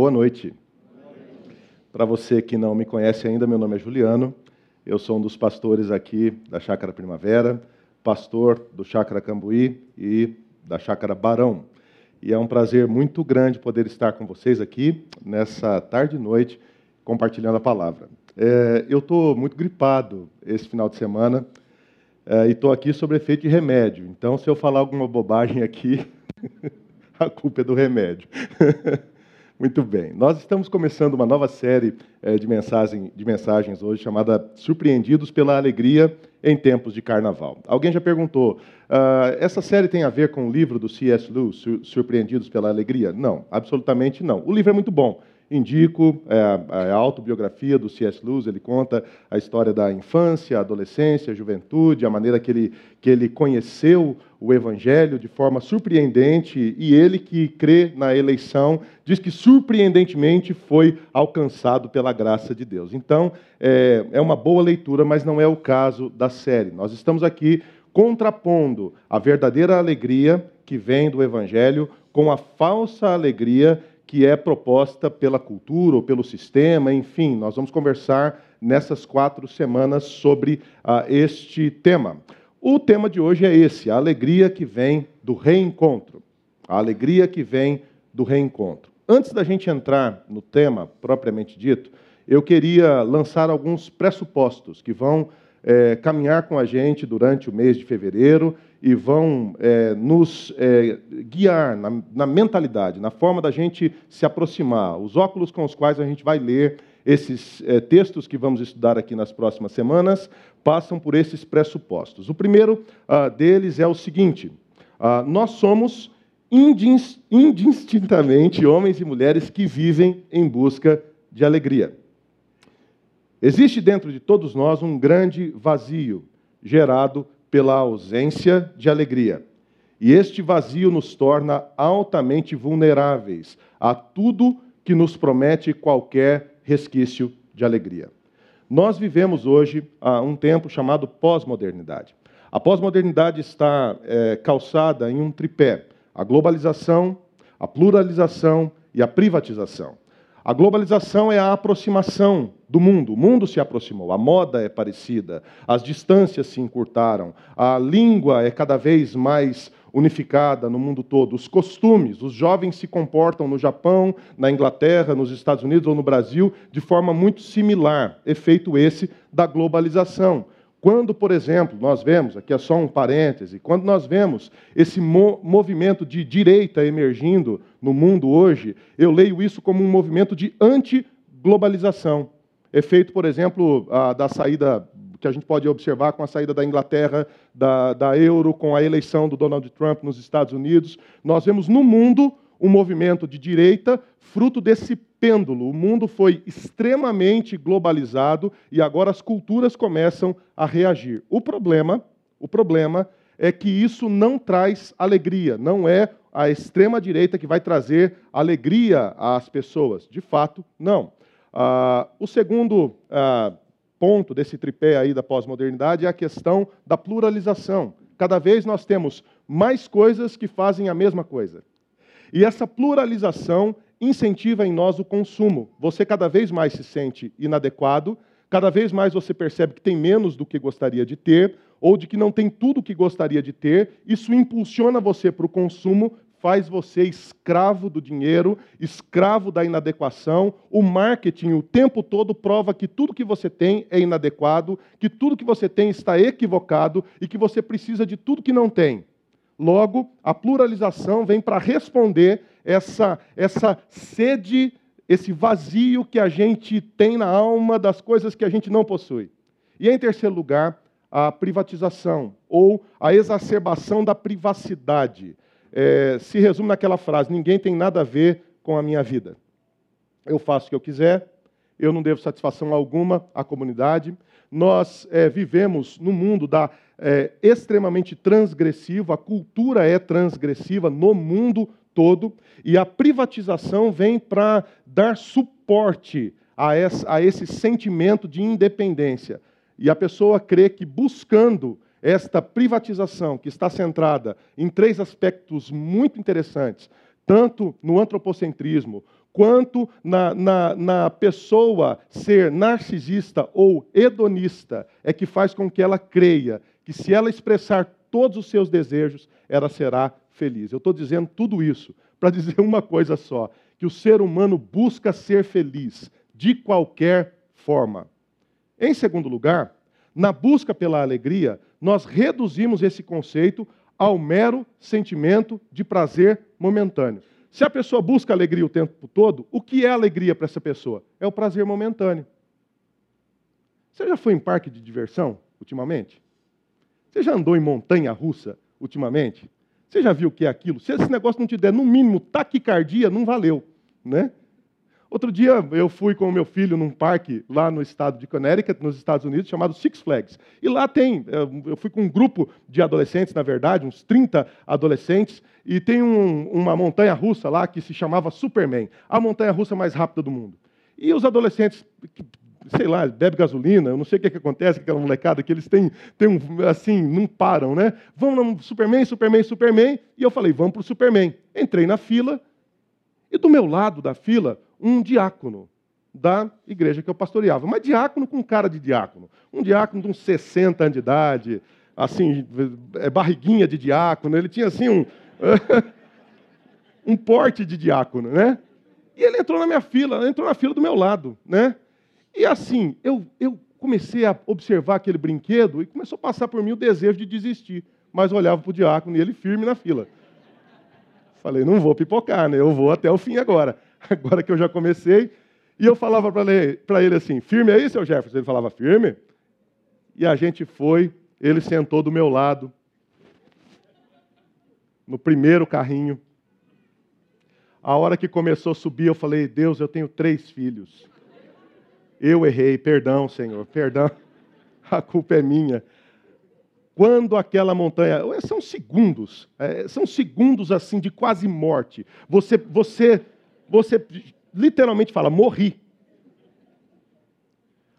Boa noite. Para você que não me conhece ainda, meu nome é Juliano. Eu sou um dos pastores aqui da Chácara Primavera, pastor do Chácara Cambuí e da Chácara Barão. E é um prazer muito grande poder estar com vocês aqui nessa tarde e noite compartilhando a palavra. É, eu estou muito gripado esse final de semana é, e estou aqui sobre efeito de remédio. Então, se eu falar alguma bobagem aqui, a culpa é do remédio. Muito bem. Nós estamos começando uma nova série é, de, mensagem, de mensagens hoje chamada Surpreendidos pela Alegria em Tempos de Carnaval. Alguém já perguntou: uh, essa série tem a ver com o livro do C.S. Lewis, Surpreendidos pela Alegria? Não, absolutamente não. O livro é muito bom indico é, a, autobiografia do C.S. Lewis. Ele conta a história da infância, a adolescência, a juventude, a maneira que ele, que ele conheceu o Evangelho de forma surpreendente. E ele, que crê na eleição, diz que surpreendentemente foi alcançado pela graça de Deus. Então, é, é uma boa leitura, mas não é o caso da série. Nós estamos aqui contrapondo a verdadeira alegria que vem do Evangelho com a falsa alegria que é proposta pela cultura ou pelo sistema, enfim, nós vamos conversar nessas quatro semanas sobre uh, este tema. O tema de hoje é esse: a alegria que vem do reencontro. A alegria que vem do reencontro. Antes da gente entrar no tema propriamente dito, eu queria lançar alguns pressupostos que vão é, caminhar com a gente durante o mês de fevereiro e vão é, nos é, guiar na, na, mentalidade, na forma da gente se aproximar, os óculos com os quais a gente vai ler esses é, textos que vamos estudar aqui nas próximas semanas passam por esses pressupostos. O primeiro ah, deles é o seguinte: ah, nós somos indistintamente homens e mulheres que vivem em busca de alegria. Existe dentro de todos nós um grande vazio gerado pela ausência de alegria. E este vazio nos torna altamente vulneráveis a tudo que nos promete qualquer resquício de alegria. Nós vivemos hoje um tempo chamado pós-modernidade. A pós-modernidade está é, calçada em um tripé: a globalização, a pluralização e a privatização. A globalização é a aproximação do mundo. O mundo se aproximou, a moda é parecida, as distâncias se encurtaram, a língua é cada vez mais unificada no mundo todo, os costumes, os jovens se comportam no Japão, na Inglaterra, nos Estados Unidos ou no Brasil de forma muito similar, efeito esse da globalização. Quando, por exemplo, nós vemos, aqui é só um parêntese, quando nós vemos esse mo movimento de direita emergindo no mundo hoje, eu leio isso como um movimento de anti-globalização. Efeito, por exemplo, a, da saída que a gente pode observar com a saída da Inglaterra da, da euro, com a eleição do Donald Trump nos Estados Unidos. Nós vemos no mundo um movimento de direita fruto desse pêndulo. O mundo foi extremamente globalizado e agora as culturas começam a reagir. O problema, o problema é que isso não traz alegria, não é a extrema direita que vai trazer alegria às pessoas. De fato, não. Ah, o segundo ah, ponto desse tripé aí da pós-modernidade é a questão da pluralização. Cada vez nós temos mais coisas que fazem a mesma coisa. E essa pluralização incentiva em nós o consumo. Você cada vez mais se sente inadequado, cada vez mais você percebe que tem menos do que gostaria de ter, ou de que não tem tudo o que gostaria de ter. Isso impulsiona você para o consumo, faz você escravo do dinheiro, escravo da inadequação. O marketing o tempo todo prova que tudo que você tem é inadequado, que tudo que você tem está equivocado e que você precisa de tudo que não tem. Logo, a pluralização vem para responder essa, essa sede, esse vazio que a gente tem na alma das coisas que a gente não possui. E em terceiro lugar, a privatização, ou a exacerbação da privacidade. É, se resume naquela frase: ninguém tem nada a ver com a minha vida. Eu faço o que eu quiser, eu não devo satisfação alguma à comunidade. Nós é, vivemos no mundo da é, extremamente transgressivo, a cultura é transgressiva no mundo todo, e a privatização vem para dar suporte a esse, a esse sentimento de independência. E a pessoa crê que buscando esta privatização, que está centrada em três aspectos muito interessantes, tanto no antropocentrismo, quanto na, na, na, pessoa ser narcisista ou hedonista é que faz com que ela creia que se ela expressar todos os seus desejos, ela será feliz. Eu estou dizendo tudo isso para dizer uma coisa só: que o ser humano busca ser feliz de qualquer forma. Em segundo lugar, na busca pela alegria, nós reduzimos esse conceito ao mero sentimento de prazer momentâneo. Se a pessoa busca alegria o tempo todo, o que é alegria para essa pessoa? É o prazer momentâneo. Você já foi em parque de diversão ultimamente? Você já andou em montanha russa ultimamente? Você já viu o que é aquilo? Se esse negócio não te der, no mínimo, taquicardia, não valeu. Né? Outro dia eu fui com o meu filho num parque lá no estado de Connecticut, nos Estados Unidos, chamado Six Flags. E lá tem, eu fui com um grupo de adolescentes, na verdade, uns 30 adolescentes, e tem um, uma montanha russa lá que se chamava Superman, a montanha russa mais rápida do mundo. E os adolescentes, sei lá, bebe gasolina, eu não sei o que, é que acontece com aquela molecada, que eles têm, têm um, assim, não param, né? Vamos no Superman, Superman, Superman, e eu falei, vamos para o Superman. Entrei na fila, e do meu lado da fila, um diácono da igreja que eu pastoreava. Mas diácono com cara de diácono. Um diácono de uns 60 anos de idade, assim, é barriguinha de diácono. Ele tinha assim um, um porte de diácono, né? E ele entrou na minha fila, entrou na fila do meu lado, né? E assim, eu, eu comecei a observar aquele brinquedo e começou a passar por mim o desejo de desistir. Mas olhava para o diácono e ele firme na fila. Falei, não vou pipocar, né? Eu vou até o fim agora. Agora que eu já comecei. E eu falava para ele, ele assim: firme aí, seu Jefferson? Ele falava: firme. E a gente foi, ele sentou do meu lado, no primeiro carrinho. A hora que começou a subir, eu falei: Deus, eu tenho três filhos. Eu errei, perdão, Senhor, perdão. A culpa é minha. Quando aquela montanha. São segundos, é, são segundos assim de quase morte. Você, você, você literalmente fala, morri.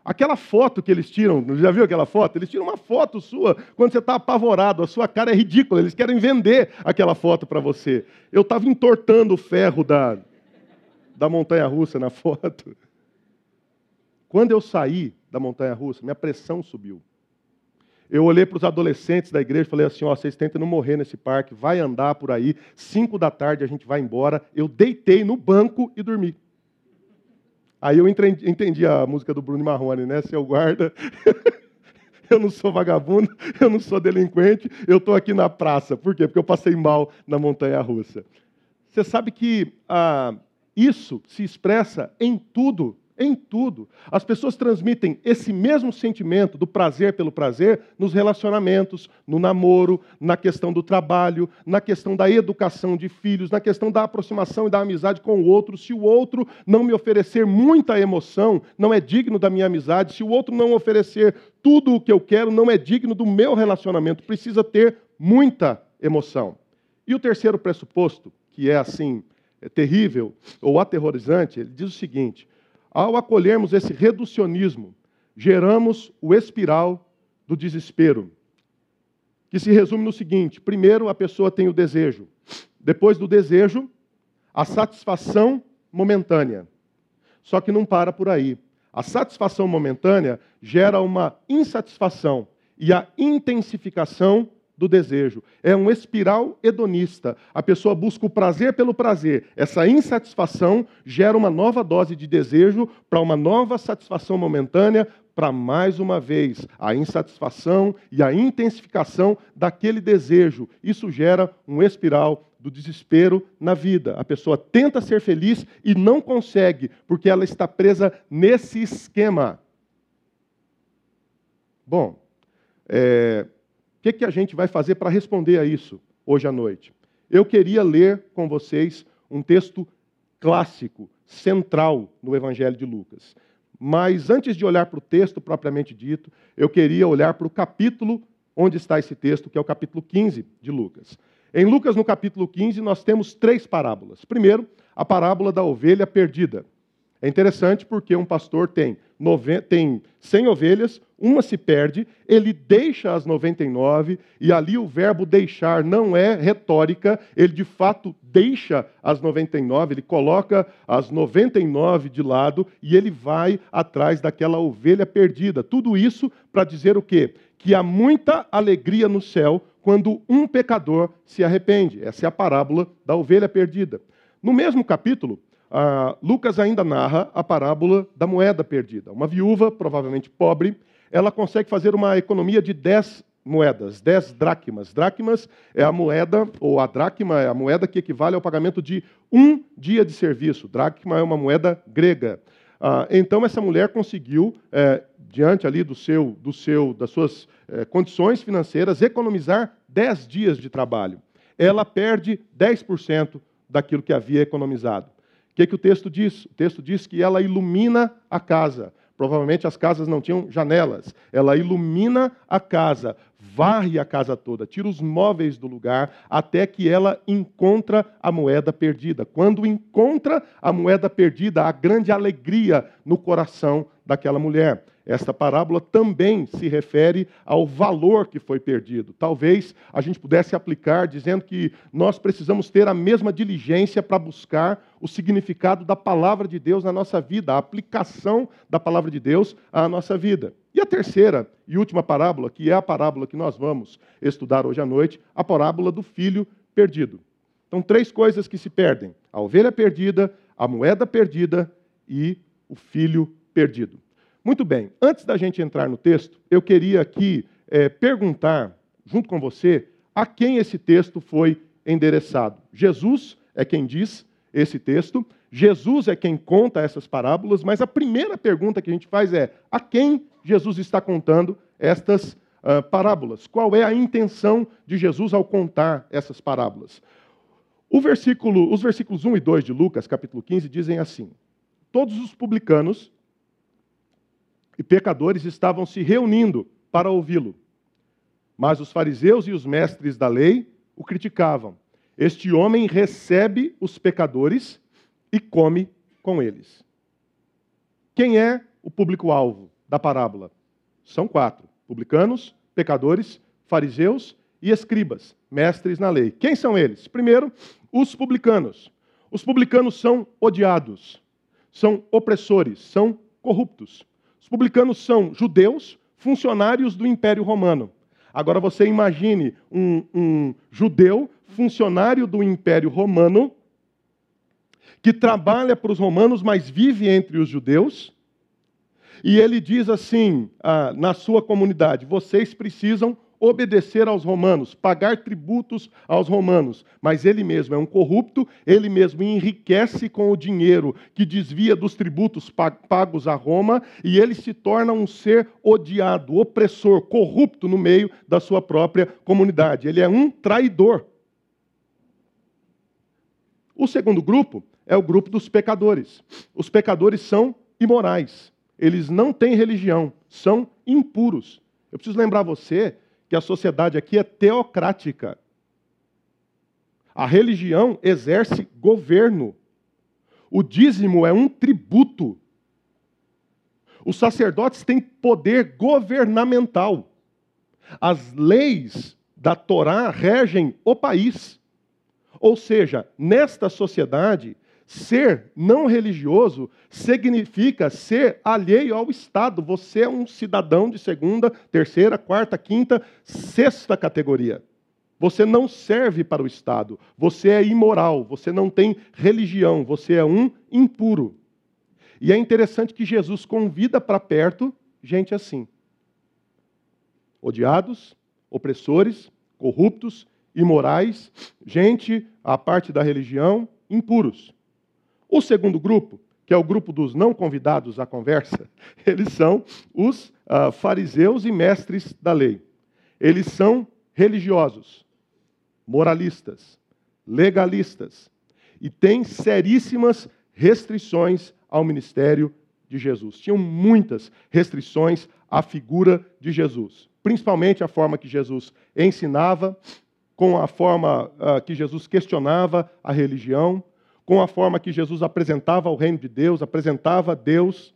Aquela foto que eles tiram, já viu aquela foto? Eles tiram uma foto sua quando você está apavorado, a sua cara é ridícula, eles querem vender aquela foto para você. Eu estava entortando o ferro da, da montanha russa na foto. Quando eu saí da montanha russa, minha pressão subiu. Eu olhei para os adolescentes da igreja e falei assim: ó, vocês tentem não morrer nesse parque, vai andar por aí, cinco da tarde a gente vai embora. Eu deitei no banco e dormi. Aí eu entendi a música do Bruno Marrone, né? Seu guarda, eu não sou vagabundo, eu não sou delinquente, eu estou aqui na praça. Por quê? Porque eu passei mal na montanha russa. Você sabe que ah, isso se expressa em tudo em tudo. As pessoas transmitem esse mesmo sentimento do prazer pelo prazer nos relacionamentos, no namoro, na questão do trabalho, na questão da educação de filhos, na questão da aproximação e da amizade com o outro. Se o outro não me oferecer muita emoção, não é digno da minha amizade. Se o outro não oferecer tudo o que eu quero, não é digno do meu relacionamento. Precisa ter muita emoção. E o terceiro pressuposto, que é assim, é terrível ou aterrorizante, ele diz o seguinte: ao acolhermos esse reducionismo, geramos o espiral do desespero, que se resume no seguinte: primeiro, a pessoa tem o desejo, depois do desejo, a satisfação momentânea. Só que não para por aí. A satisfação momentânea gera uma insatisfação e a intensificação do desejo. É um espiral hedonista. A pessoa busca o prazer pelo prazer. Essa insatisfação gera uma nova dose de desejo para uma nova satisfação momentânea, para mais uma vez a insatisfação e a intensificação daquele desejo. Isso gera um espiral do desespero na vida. A pessoa tenta ser feliz e não consegue, porque ela está presa nesse esquema. Bom, é, o que, que a gente vai fazer para responder a isso hoje à noite? Eu queria ler com vocês um texto clássico, central no Evangelho de Lucas. Mas antes de olhar para o texto propriamente dito, eu queria olhar para o capítulo onde está esse texto, que é o capítulo 15 de Lucas. Em Lucas, no capítulo 15, nós temos três parábolas. Primeiro, a parábola da ovelha perdida. É interessante porque um pastor tem, tem 100 ovelhas, uma se perde, ele deixa as 99, e ali o verbo deixar não é retórica, ele de fato deixa as 99, ele coloca as 99 de lado e ele vai atrás daquela ovelha perdida. Tudo isso para dizer o quê? Que há muita alegria no céu quando um pecador se arrepende. Essa é a parábola da ovelha perdida. No mesmo capítulo, ah, Lucas ainda narra a parábola da moeda perdida. Uma viúva, provavelmente pobre, ela consegue fazer uma economia de 10 moedas, 10 dracmas. Dracmas é a moeda, ou a dracma é a moeda que equivale ao pagamento de um dia de serviço. Dracma é uma moeda grega. Ah, então essa mulher conseguiu, é, diante ali do seu, do seu, das suas é, condições financeiras, economizar 10 dias de trabalho. Ela perde 10% daquilo que havia economizado. O que, que o texto diz? O texto diz que ela ilumina a casa. Provavelmente as casas não tinham janelas. Ela ilumina a casa, varre a casa toda, tira os móveis do lugar, até que ela encontra a moeda perdida. Quando encontra a moeda perdida, há grande alegria no coração daquela mulher. Esta parábola também se refere ao valor que foi perdido. Talvez a gente pudesse aplicar dizendo que nós precisamos ter a mesma diligência para buscar o significado da palavra de Deus na nossa vida, a aplicação da palavra de Deus à nossa vida. E a terceira e última parábola, que é a parábola que nós vamos estudar hoje à noite, a parábola do filho perdido. Então, três coisas que se perdem: a ovelha perdida, a moeda perdida e o filho perdido. Muito bem, antes da gente entrar no texto, eu queria aqui é, perguntar, junto com você, a quem esse texto foi endereçado. Jesus é quem diz esse texto, Jesus é quem conta essas parábolas, mas a primeira pergunta que a gente faz é: a quem Jesus está contando estas uh, parábolas? Qual é a intenção de Jesus ao contar essas parábolas? Versículo, os versículos 1 e 2 de Lucas, capítulo 15, dizem assim: Todos os publicanos e pecadores estavam se reunindo para ouvi-lo. Mas os fariseus e os mestres da lei o criticavam. Este homem recebe os pecadores e come com eles. Quem é o público-alvo da parábola? São quatro: publicanos, pecadores, fariseus e escribas, mestres na lei. Quem são eles? Primeiro, os publicanos. Os publicanos são odiados, são opressores, são corruptos publicanos são judeus, funcionários do Império Romano. Agora você imagine um, um judeu, funcionário do Império Romano, que trabalha para os romanos, mas vive entre os judeus. E ele diz assim ah, na sua comunidade: vocês precisam obedecer aos romanos, pagar tributos aos romanos, mas ele mesmo é um corrupto, ele mesmo enriquece com o dinheiro que desvia dos tributos pagos a Roma e ele se torna um ser odiado, opressor, corrupto no meio da sua própria comunidade. Ele é um traidor. O segundo grupo é o grupo dos pecadores. Os pecadores são imorais. Eles não têm religião, são impuros. Eu preciso lembrar você que a sociedade aqui é teocrática. A religião exerce governo. O dízimo é um tributo. Os sacerdotes têm poder governamental. As leis da Torá regem o país. Ou seja, nesta sociedade, Ser não religioso significa ser alheio ao Estado. Você é um cidadão de segunda, terceira, quarta, quinta, sexta categoria. Você não serve para o Estado. Você é imoral. Você não tem religião. Você é um impuro. E é interessante que Jesus convida para perto gente assim: odiados, opressores, corruptos, imorais, gente à parte da religião, impuros. O segundo grupo, que é o grupo dos não convidados à conversa, eles são os uh, fariseus e mestres da lei. Eles são religiosos, moralistas, legalistas e têm seríssimas restrições ao ministério de Jesus. Tinham muitas restrições à figura de Jesus, principalmente a forma que Jesus ensinava, com a forma uh, que Jesus questionava a religião, com a forma que Jesus apresentava o reino de Deus, apresentava Deus.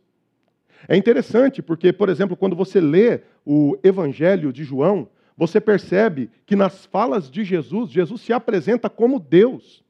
É interessante porque, por exemplo, quando você lê o Evangelho de João, você percebe que nas falas de Jesus, Jesus se apresenta como Deus.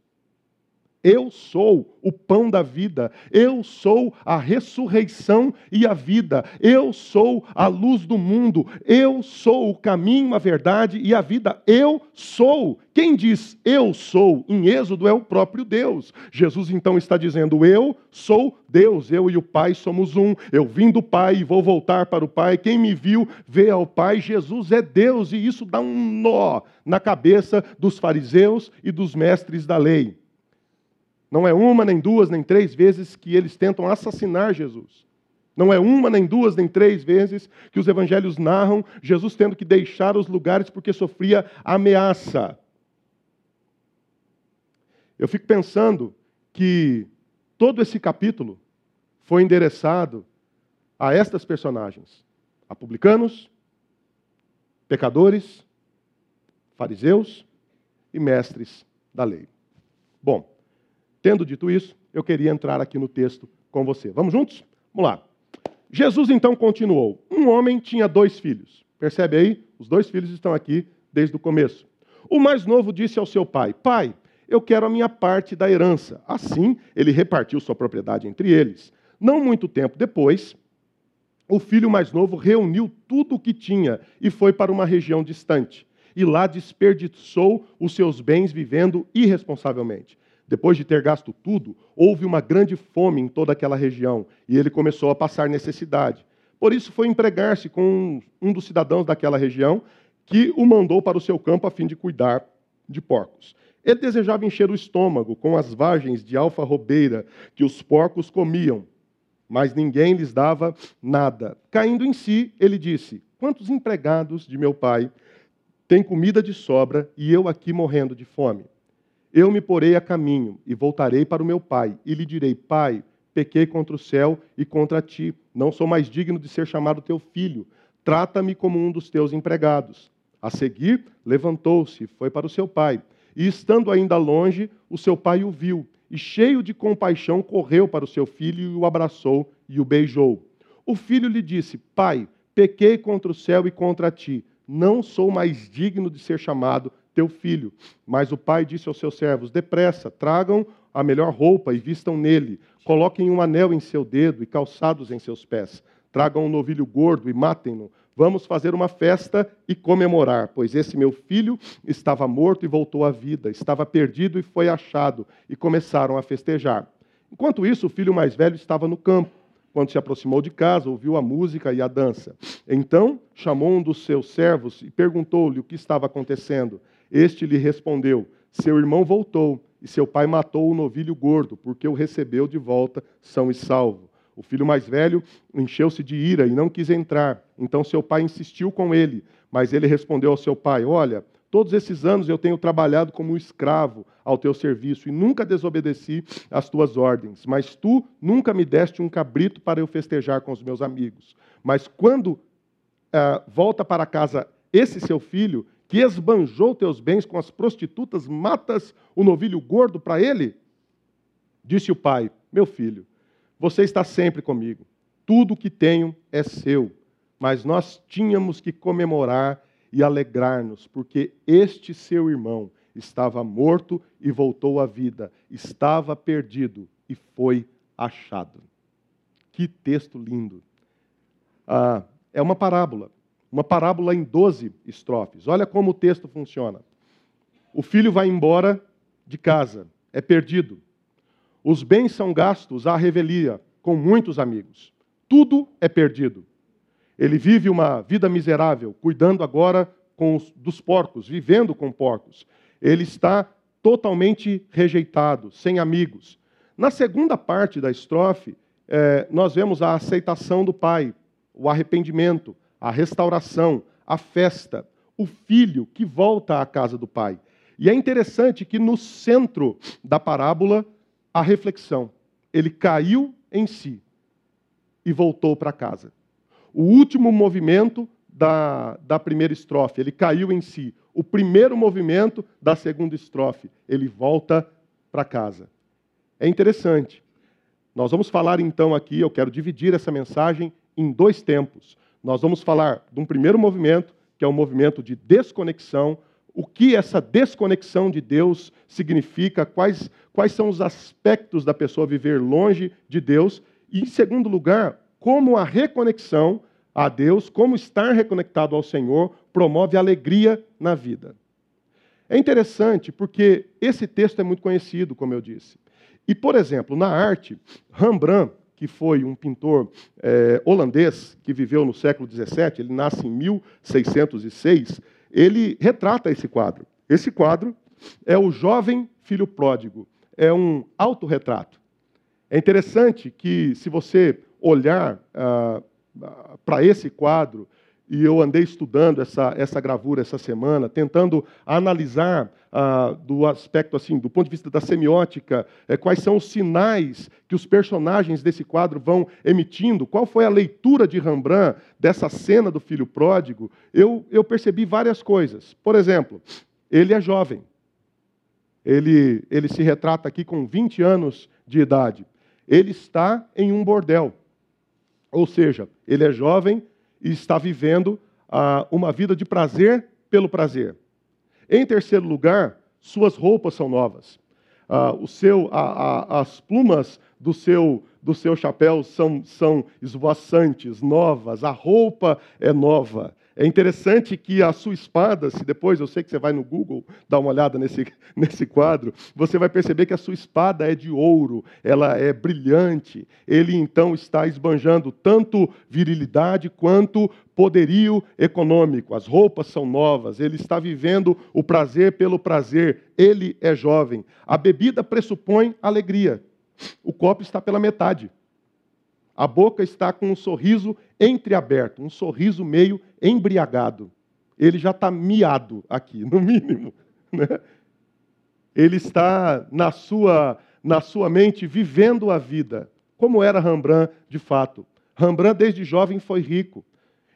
Eu sou o pão da vida, eu sou a ressurreição e a vida, eu sou a luz do mundo, eu sou o caminho, a verdade e a vida, eu sou. Quem diz eu sou em Êxodo é o próprio Deus. Jesus então está dizendo: Eu sou Deus, eu e o Pai somos um, eu vim do Pai e vou voltar para o Pai. Quem me viu vê ao Pai, Jesus é Deus, e isso dá um nó na cabeça dos fariseus e dos mestres da lei. Não é uma, nem duas, nem três vezes que eles tentam assassinar Jesus. Não é uma, nem duas, nem três vezes que os evangelhos narram Jesus tendo que deixar os lugares porque sofria ameaça. Eu fico pensando que todo esse capítulo foi endereçado a estas personagens: a publicanos, pecadores, fariseus e mestres da lei. Bom, Tendo dito isso, eu queria entrar aqui no texto com você. Vamos juntos? Vamos lá. Jesus então continuou: Um homem tinha dois filhos. Percebe aí? Os dois filhos estão aqui desde o começo. O mais novo disse ao seu pai: Pai, eu quero a minha parte da herança. Assim, ele repartiu sua propriedade entre eles. Não muito tempo depois, o filho mais novo reuniu tudo o que tinha e foi para uma região distante. E lá desperdiçou os seus bens vivendo irresponsavelmente. Depois de ter gasto tudo, houve uma grande fome em toda aquela região e ele começou a passar necessidade. Por isso foi empregar-se com um dos cidadãos daquela região que o mandou para o seu campo a fim de cuidar de porcos. Ele desejava encher o estômago com as vagens de alfarrobeira que os porcos comiam, mas ninguém lhes dava nada. Caindo em si, ele disse: Quantos empregados de meu pai têm comida de sobra e eu aqui morrendo de fome? Eu me porei a caminho e voltarei para o meu pai, e lhe direi: Pai, pequei contra o céu e contra ti, não sou mais digno de ser chamado teu filho. Trata-me como um dos teus empregados. A seguir, levantou-se e foi para o seu pai. E estando ainda longe, o seu pai o viu, e cheio de compaixão, correu para o seu filho e o abraçou e o beijou. O filho lhe disse: Pai, pequei contra o céu e contra ti, não sou mais digno de ser chamado teu filho. Mas o pai disse aos seus servos: Depressa, tragam a melhor roupa e vistam nele. Coloquem um anel em seu dedo e calçados em seus pés. Tragam um novilho gordo e matem-no. Vamos fazer uma festa e comemorar, pois esse meu filho estava morto e voltou à vida, estava perdido e foi achado. E começaram a festejar. Enquanto isso, o filho mais velho estava no campo. Quando se aproximou de casa, ouviu a música e a dança. Então chamou um dos seus servos e perguntou-lhe o que estava acontecendo. Este lhe respondeu: Seu irmão voltou, e seu pai matou o novilho gordo, porque o recebeu de volta são e salvo. O filho mais velho encheu-se de ira e não quis entrar. Então seu pai insistiu com ele, mas ele respondeu ao seu pai: Olha, todos esses anos eu tenho trabalhado como escravo ao teu serviço e nunca desobedeci às tuas ordens. Mas tu nunca me deste um cabrito para eu festejar com os meus amigos. Mas quando uh, volta para casa esse seu filho, que esbanjou teus bens com as prostitutas, matas o novilho gordo para ele? Disse o pai: Meu filho, você está sempre comigo. Tudo o que tenho é seu. Mas nós tínhamos que comemorar e alegrar-nos, porque este seu irmão estava morto e voltou à vida, estava perdido e foi achado. Que texto lindo! Ah, é uma parábola uma parábola em 12 estrofes. Olha como o texto funciona. O filho vai embora de casa, é perdido. Os bens são gastos à revelia, com muitos amigos. Tudo é perdido. Ele vive uma vida miserável, cuidando agora os, dos porcos, vivendo com porcos. Ele está totalmente rejeitado, sem amigos. Na segunda parte da estrofe, é, nós vemos a aceitação do pai, o arrependimento, a restauração, a festa, o filho que volta à casa do pai. E é interessante que no centro da parábola, a reflexão. Ele caiu em si e voltou para casa. O último movimento da, da primeira estrofe, ele caiu em si. O primeiro movimento da segunda estrofe, ele volta para casa. É interessante. Nós vamos falar então aqui, eu quero dividir essa mensagem em dois tempos. Nós vamos falar de um primeiro movimento, que é o um movimento de desconexão, o que essa desconexão de Deus significa, quais, quais são os aspectos da pessoa viver longe de Deus, e, em segundo lugar, como a reconexão a Deus, como estar reconectado ao Senhor, promove alegria na vida. É interessante porque esse texto é muito conhecido, como eu disse. E, por exemplo, na arte, Rembrandt, que foi um pintor é, holandês que viveu no século XVII, ele nasce em 1606, ele retrata esse quadro. Esse quadro é o jovem filho pródigo, é um autorretrato. É interessante que, se você olhar ah, para esse quadro, e eu andei estudando essa, essa gravura essa semana, tentando analisar ah, do aspecto assim, do ponto de vista da semiótica, eh, quais são os sinais que os personagens desse quadro vão emitindo, qual foi a leitura de Rembrandt dessa cena do filho pródigo, eu, eu percebi várias coisas. Por exemplo, ele é jovem. Ele, ele se retrata aqui com 20 anos de idade. Ele está em um bordel. Ou seja, ele é jovem, e está vivendo ah, uma vida de prazer pelo prazer. Em terceiro lugar, suas roupas são novas. Ah, o seu, a, a, as plumas do seu, do seu chapéu são, são esvoaçantes, novas, a roupa é nova. É interessante que a sua espada, se depois eu sei que você vai no Google dar uma olhada nesse, nesse quadro, você vai perceber que a sua espada é de ouro, ela é brilhante. Ele então está esbanjando tanto virilidade quanto poderio econômico. As roupas são novas, ele está vivendo o prazer pelo prazer. Ele é jovem. A bebida pressupõe alegria. O copo está pela metade. A boca está com um sorriso entreaberto, um sorriso meio embriagado. Ele já está miado aqui, no mínimo. Né? Ele está na sua, na sua mente vivendo a vida, como era Rembrandt de fato. Rembrandt, desde jovem, foi rico.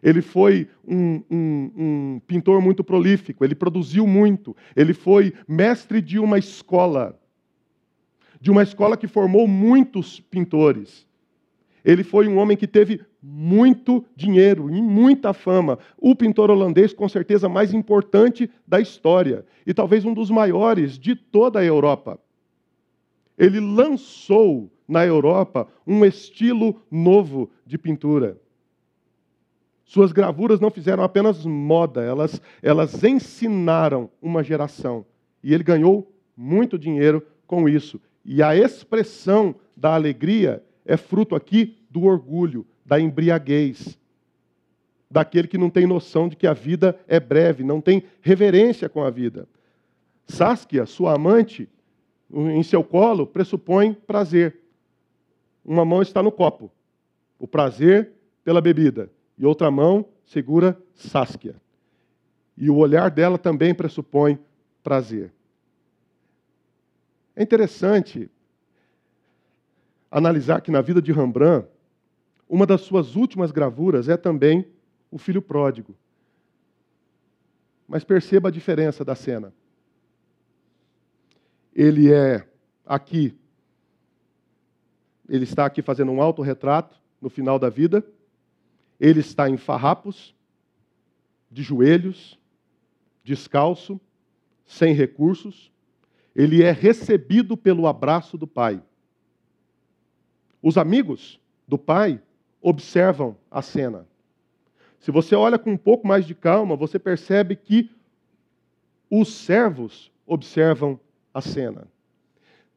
Ele foi um, um, um, pintor muito prolífico, ele produziu muito, ele foi mestre de uma escola, de uma escola que formou muitos pintores. Ele foi um homem que teve muito dinheiro e muita fama. O pintor holandês, com certeza, mais importante da história e talvez um dos maiores de toda a Europa. Ele lançou na Europa um estilo novo de pintura. Suas gravuras não fizeram apenas moda, elas, elas ensinaram uma geração. E ele ganhou muito dinheiro com isso. E a expressão da alegria é fruto aqui do orgulho, da embriaguez, daquele que não tem noção de que a vida é breve, não tem reverência com a vida. Saskia, sua amante, em seu colo, pressupõe prazer. Uma mão está no copo, o prazer pela bebida, e outra mão segura Saskia. E o olhar dela também pressupõe prazer. É interessante analisar que na vida de Rembrandt, uma das suas últimas gravuras é também o filho pródigo. Mas perceba a diferença da cena. Ele é aqui, ele está aqui fazendo um autorretrato no final da vida. Ele está em farrapos, de joelhos, descalço, sem recursos. Ele é recebido pelo abraço do pai. Os amigos do pai observam a cena. Se você olha com um pouco mais de calma, você percebe que os servos observam a cena.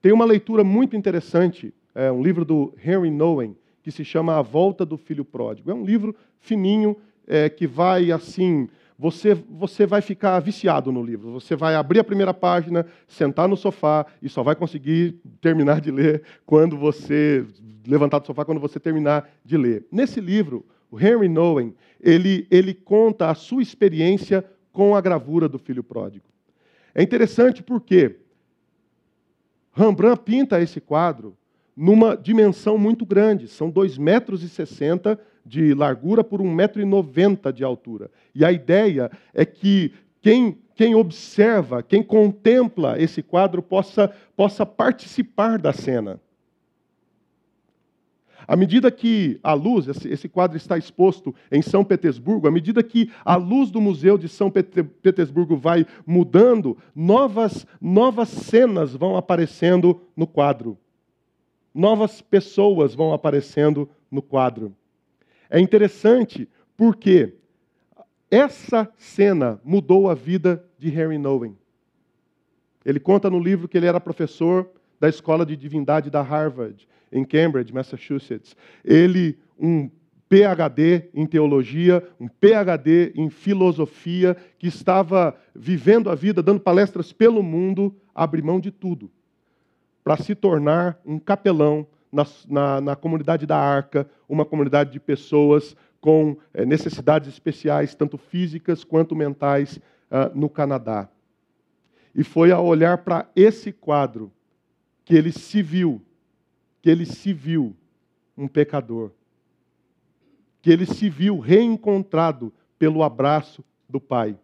Tem uma leitura muito interessante, é um livro do Henry Nowen, que se chama A Volta do Filho Pródigo. É um livro fininho, é, que vai assim você, você vai ficar viciado no livro. Você vai abrir a primeira página, sentar no sofá e só vai conseguir terminar de ler quando você levantar do sofá quando você terminar de ler. Nesse livro, o Henry Nowen, ele, ele conta a sua experiência com a gravura do filho pródigo. É interessante porque Rembrandt pinta esse quadro numa dimensão muito grande, são 2,60 metros de largura por 1,90m de altura. E a ideia é que quem, quem observa, quem contempla esse quadro possa, possa participar da cena. À medida que a luz, esse quadro está exposto em São Petersburgo, à medida que a luz do Museu de São Petersburgo vai mudando, novas, novas cenas vão aparecendo no quadro. Novas pessoas vão aparecendo no quadro. É interessante porque essa cena mudou a vida de Harry Nowen. Ele conta no livro que ele era professor da Escola de Divindade da Harvard, em Cambridge, Massachusetts. Ele, um PhD em teologia, um PhD em filosofia, que estava vivendo a vida, dando palestras pelo mundo, abre mão de tudo para se tornar um capelão na, na, na, comunidade da Arca, uma comunidade de pessoas com é, necessidades especiais, tanto físicas quanto mentais, uh, no Canadá. E foi ao olhar para esse quadro que ele se viu, que ele se viu um pecador, que ele se viu reencontrado pelo abraço do Pai.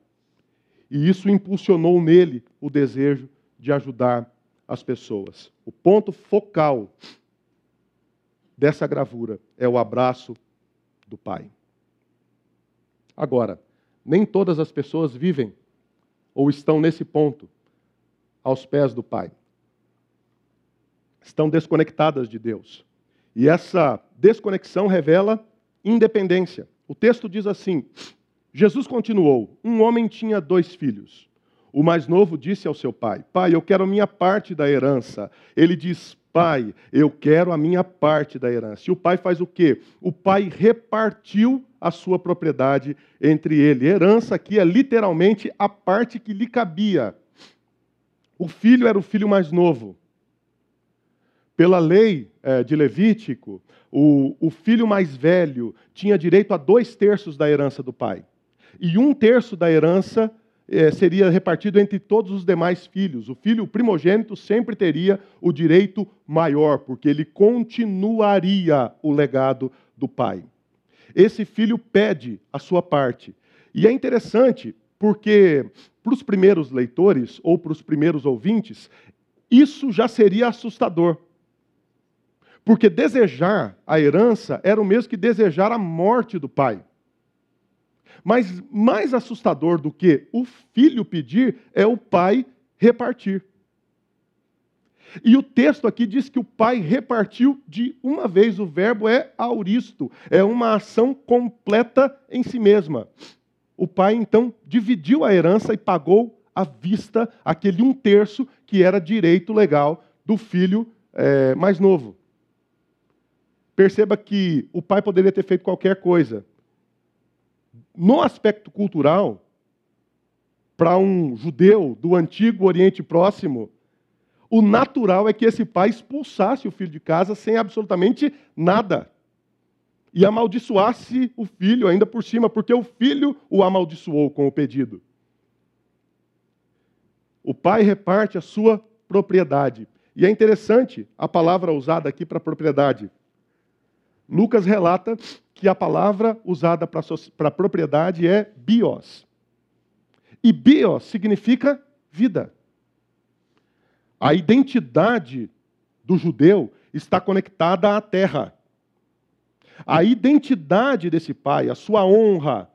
E isso impulsionou nele o desejo de ajudar as pessoas. O ponto focal dessa gravura é o abraço do Pai. Agora, nem todas as pessoas vivem ou estão nesse ponto aos pés do Pai estão desconectadas de Deus. E essa desconexão revela independência. O texto diz assim: Jesus continuou: Um homem tinha dois filhos. O mais novo disse ao seu pai: Pai, eu quero a minha parte da herança. Ele diz: Pai, eu quero a minha parte da herança. E o pai faz o quê? O pai repartiu a sua propriedade entre ele. Herança aqui é literalmente a parte que lhe cabia. O filho era o filho mais novo. Pela lei é, de Levítico, o, o filho mais velho tinha direito a dois terços da herança do pai. E um terço da herança é, seria repartido entre todos os demais filhos. O filho primogênito sempre teria o direito maior, porque ele continuaria o legado do pai. Esse filho pede a sua parte. E é interessante, porque para os primeiros leitores ou para os primeiros ouvintes, isso já seria assustador. Porque desejar a herança era o mesmo que desejar a morte do pai. Mas mais assustador do que o filho pedir é o pai repartir. E o texto aqui diz que o pai repartiu de uma vez. O verbo é auristo, é uma ação completa em si mesma. O pai então dividiu a herança e pagou à vista aquele um terço que era direito legal do filho é, mais novo. Perceba que o pai poderia ter feito qualquer coisa. No aspecto cultural, para um judeu do antigo Oriente Próximo, o natural é que esse pai expulsasse o filho de casa sem absolutamente nada. E amaldiçoasse o filho ainda por cima, porque o filho o amaldiçoou com o pedido. O pai reparte a sua propriedade. E é interessante a palavra usada aqui para propriedade. Lucas relata que a palavra usada para propriedade é bios. E bios significa vida. A identidade do judeu está conectada à terra. A identidade desse pai, a sua honra,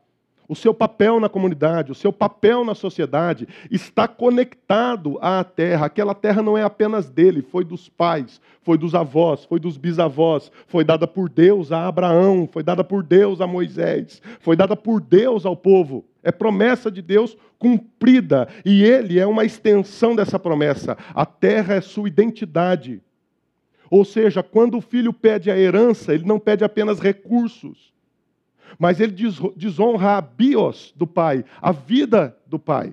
o seu papel na comunidade, o seu papel na sociedade está conectado à terra. Aquela terra não é apenas dele, foi dos pais, foi dos avós, foi dos bisavós, foi dada por Deus a Abraão, foi dada por Deus a Moisés, foi dada por Deus ao povo. É promessa de Deus cumprida e ele é uma extensão dessa promessa. A terra é sua identidade. Ou seja, quando o filho pede a herança, ele não pede apenas recursos mas ele desonra a bios do pai, a vida do pai.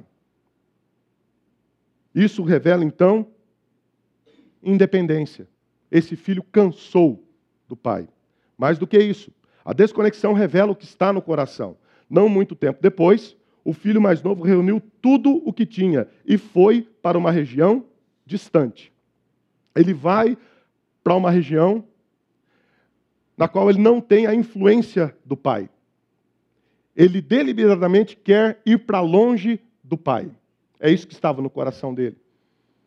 Isso revela então independência. Esse filho cansou do pai. Mais do que isso, a desconexão revela o que está no coração. Não muito tempo depois, o filho mais novo reuniu tudo o que tinha e foi para uma região distante. Ele vai para uma região na qual ele não tem a influência do pai. Ele deliberadamente quer ir para longe do pai. É isso que estava no coração dele.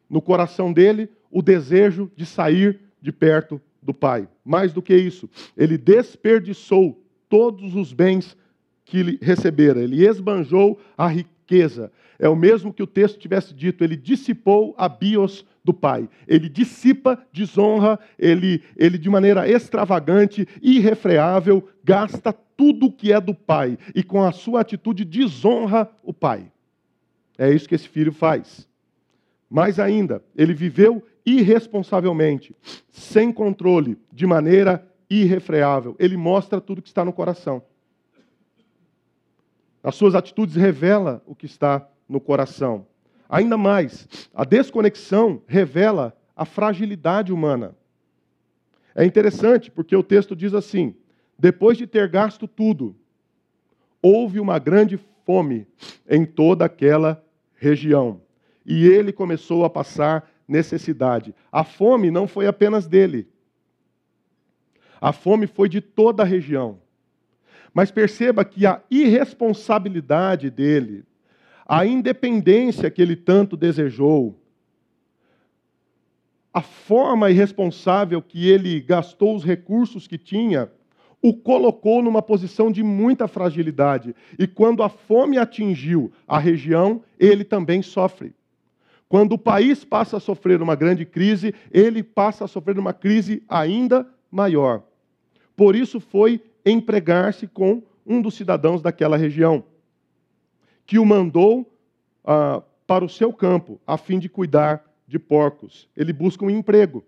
No coração dele, o desejo de sair de perto do pai. Mais do que isso, ele desperdiçou todos os bens que ele recebera, ele esbanjou a riqueza. É o mesmo que o texto tivesse dito, ele dissipou a bios do pai. Ele dissipa, desonra, ele, ele de maneira extravagante, irrefreável, gasta tudo que é do pai e com a sua atitude desonra o pai. É isso que esse filho faz. Mais ainda, ele viveu irresponsavelmente, sem controle, de maneira irrefreável. Ele mostra tudo que está no coração. As suas atitudes revelam o que está no coração. Ainda mais, a desconexão revela a fragilidade humana. É interessante porque o texto diz assim: depois de ter gasto tudo, houve uma grande fome em toda aquela região. E ele começou a passar necessidade. A fome não foi apenas dele. A fome foi de toda a região. Mas perceba que a irresponsabilidade dele, a independência que ele tanto desejou, a forma irresponsável que ele gastou os recursos que tinha, o colocou numa posição de muita fragilidade. E quando a fome atingiu a região, ele também sofre. Quando o país passa a sofrer uma grande crise, ele passa a sofrer uma crise ainda maior. Por isso foi empregar-se com um dos cidadãos daquela região, que o mandou ah, para o seu campo, a fim de cuidar de porcos. Ele busca um emprego.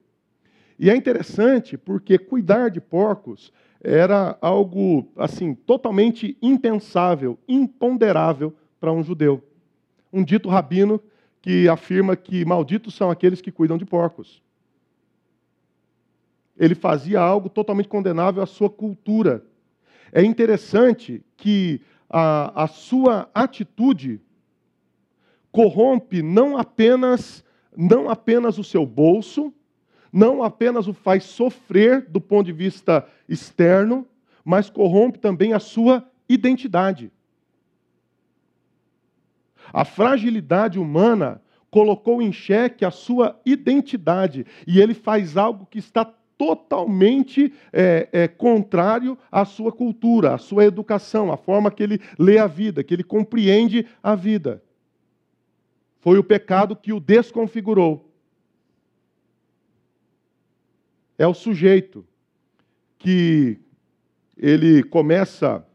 E é interessante porque cuidar de porcos era algo assim totalmente impensável, imponderável para um judeu. Um dito rabino que afirma que malditos são aqueles que cuidam de porcos. Ele fazia algo totalmente condenável à sua cultura. É interessante que a, a sua atitude corrompe não apenas não apenas o seu bolso, não apenas o faz sofrer do ponto de vista externo, mas corrompe também a sua identidade. A fragilidade humana colocou em xeque a sua identidade e ele faz algo que está totalmente é, é, contrário à sua cultura, à sua educação, à forma que ele lê a vida, que ele compreende a vida. Foi o pecado que o desconfigurou. é o sujeito que ele começa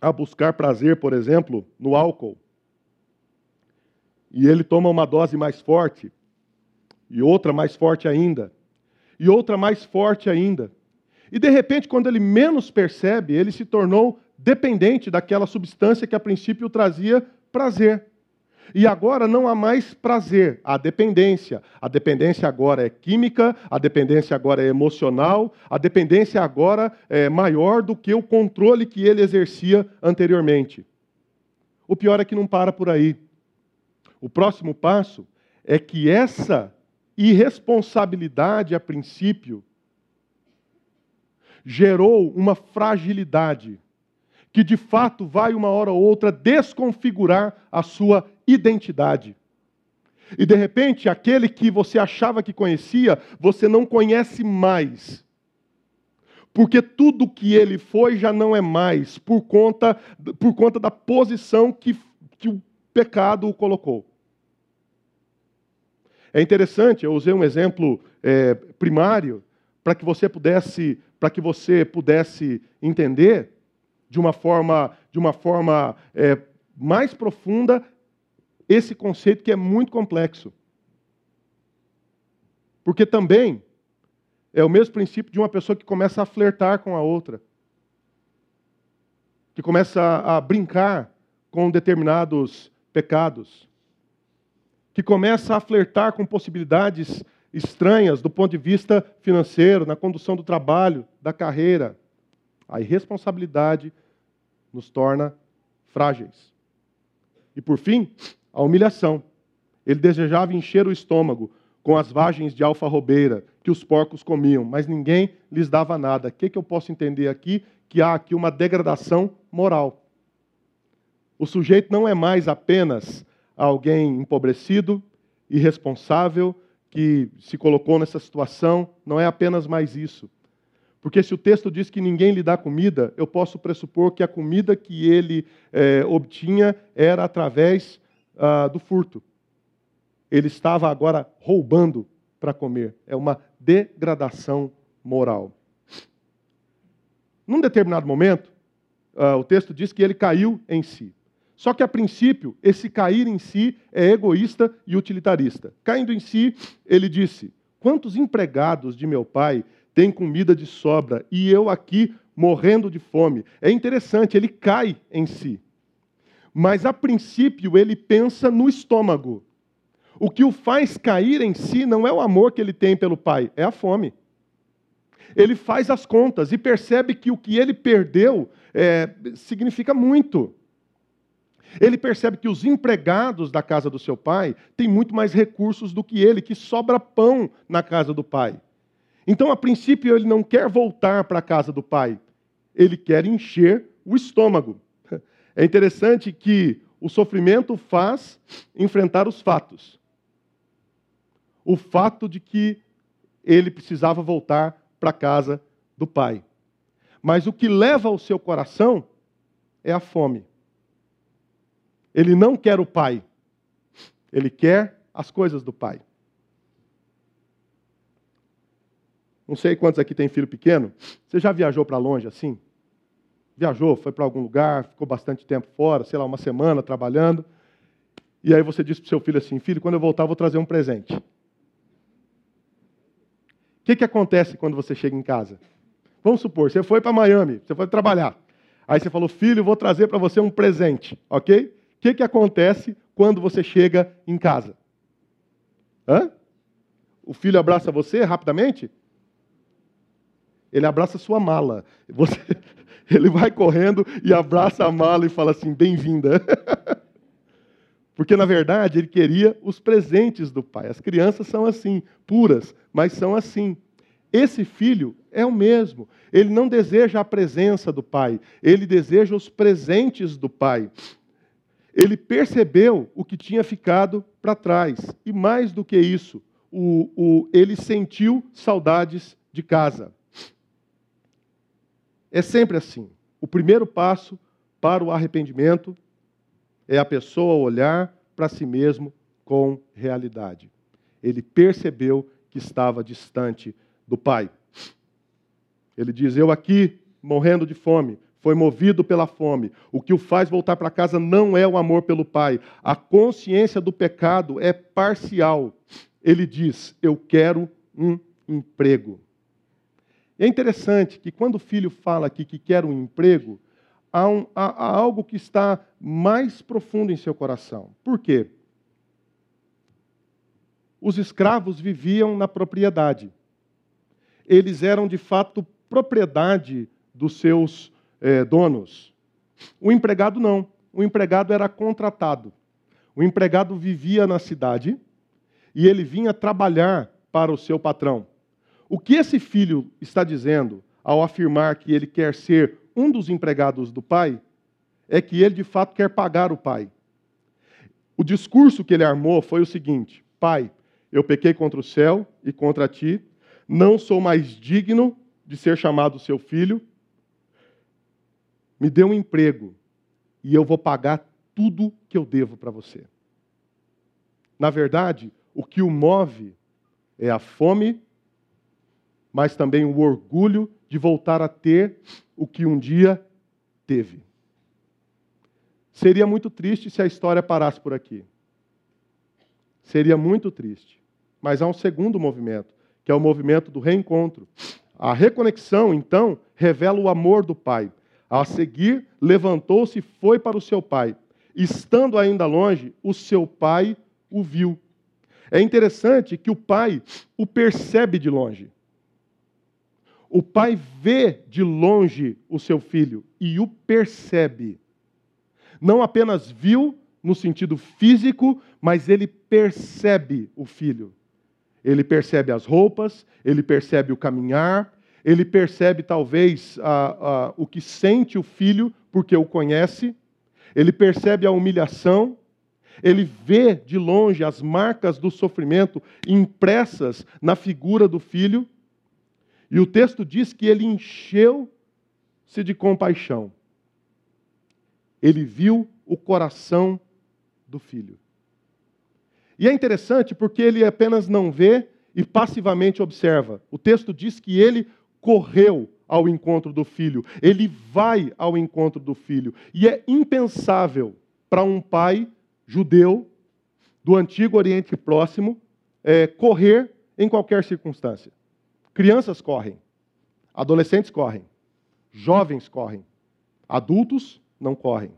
a buscar prazer, por exemplo, no álcool, e ele toma uma dose mais forte, e outra mais forte ainda, e outra mais forte ainda. E de repente, quando ele menos percebe, ele se tornou dependente daquela substância que a princípio trazia prazer. E agora não há mais prazer, há dependência. A dependência agora é química, a dependência agora é emocional, a dependência agora é maior do que o controle que ele exercia anteriormente. O pior é que não para por aí. O próximo passo é que essa irresponsabilidade, a princípio, gerou uma fragilidade que de fato vai uma hora ou outra desconfigurar a sua identidade. E de repente, aquele que você achava que conhecia, você não conhece mais. Porque tudo que ele foi já não é mais, por conta, por conta da posição que, que o pecado o colocou. É interessante, eu usei um exemplo é, primário para que você pudesse, para que você pudesse entender de uma forma, de uma forma é, mais profunda esse conceito que é muito complexo. Porque também é o mesmo princípio de uma pessoa que começa a flertar com a outra, que começa a brincar com determinados pecados, que começa a flertar com possibilidades estranhas do ponto de vista financeiro, na condução do trabalho, da carreira. A irresponsabilidade nos torna frágeis. E por fim, a humilhação. Ele desejava encher o estômago com as vagens de alfarrobeira que os porcos comiam, mas ninguém lhes dava nada. O que, que eu posso entender aqui? Que há aqui uma degradação moral. O sujeito não é mais apenas alguém empobrecido, irresponsável, que se colocou nessa situação, não é apenas mais isso. Porque se o texto diz que ninguém lhe dá comida, eu posso pressupor que a comida que ele é, obtinha era através ah, do furto. Ele estava agora roubando para comer. É uma degradação moral. Num determinado momento, ah, o texto diz que ele caiu em si. Só que, a princípio, esse cair em si é egoísta e utilitarista. Caindo em si, ele disse: Quantos empregados de meu pai têm comida de sobra e eu aqui morrendo de fome? É interessante, ele cai em si. Mas, a princípio, ele pensa no estômago. O que o faz cair em si não é o amor que ele tem pelo pai, é a fome. Ele faz as contas e percebe que o que ele perdeu é, significa muito. Ele percebe que os empregados da casa do seu pai têm muito mais recursos do que ele, que sobra pão na casa do pai. Então, a princípio, ele não quer voltar para a casa do pai, ele quer encher o estômago. É interessante que o sofrimento faz enfrentar os fatos. O fato de que ele precisava voltar para a casa do pai. Mas o que leva ao seu coração é a fome. Ele não quer o pai, ele quer as coisas do pai. Não sei quantos aqui tem filho pequeno. Você já viajou para longe assim? Viajou, foi para algum lugar, ficou bastante tempo fora, sei lá, uma semana trabalhando. E aí você disse para seu filho assim: Filho, quando eu voltar, eu vou trazer um presente. O que, que acontece quando você chega em casa? Vamos supor, você foi para Miami, você foi trabalhar. Aí você falou: Filho, vou trazer para você um presente, ok? O que, que acontece quando você chega em casa? Hã? O filho abraça você rapidamente? Ele abraça sua mala. Você, ele vai correndo e abraça a mala e fala assim: bem-vinda. Porque, na verdade, ele queria os presentes do pai. As crianças são assim, puras, mas são assim. Esse filho é o mesmo. Ele não deseja a presença do pai, ele deseja os presentes do pai ele percebeu o que tinha ficado para trás. E mais do que isso, o, o, ele sentiu saudades de casa. É sempre assim. O primeiro passo para o arrependimento é a pessoa olhar para si mesmo com realidade. Ele percebeu que estava distante do Pai. Ele diz: Eu aqui morrendo de fome, foi movido pela fome. O que o faz voltar para casa não é o amor pelo pai. A consciência do pecado é parcial. Ele diz: Eu quero um emprego. É interessante que quando o filho fala aqui que quer um emprego, há, um, há, há algo que está mais profundo em seu coração. Por quê? Os escravos viviam na propriedade. Eles eram de fato propriedade dos seus é, donos. O empregado não. O empregado era contratado. O empregado vivia na cidade e ele vinha trabalhar para o seu patrão. O que esse filho está dizendo ao afirmar que ele quer ser um dos empregados do pai é que ele de fato quer pagar o pai. O discurso que ele armou foi o seguinte: Pai, eu pequei contra o céu e contra ti, não sou mais digno de ser chamado seu filho, me dê um emprego e eu vou pagar tudo que eu devo para você. Na verdade, o que o move é a fome, mas também o orgulho de voltar a ter o que um dia teve. Seria muito triste se a história parasse por aqui. Seria muito triste. Mas há um segundo movimento, que é o movimento do reencontro. A reconexão, então, revela o amor do Pai. A seguir, levantou-se e foi para o seu pai. Estando ainda longe, o seu pai o viu. É interessante que o pai o percebe de longe. O pai vê de longe o seu filho e o percebe. Não apenas viu no sentido físico, mas ele percebe o filho. Ele percebe as roupas, ele percebe o caminhar, ele percebe talvez a, a, o que sente o filho, porque o conhece, ele percebe a humilhação, ele vê de longe as marcas do sofrimento impressas na figura do filho, e o texto diz que ele encheu-se de compaixão. Ele viu o coração do filho. E é interessante porque ele apenas não vê e passivamente observa. O texto diz que ele correu ao encontro do filho, ele vai ao encontro do filho. E é impensável para um pai judeu do antigo Oriente Próximo é, correr em qualquer circunstância. Crianças correm, adolescentes correm, jovens correm, adultos não correm.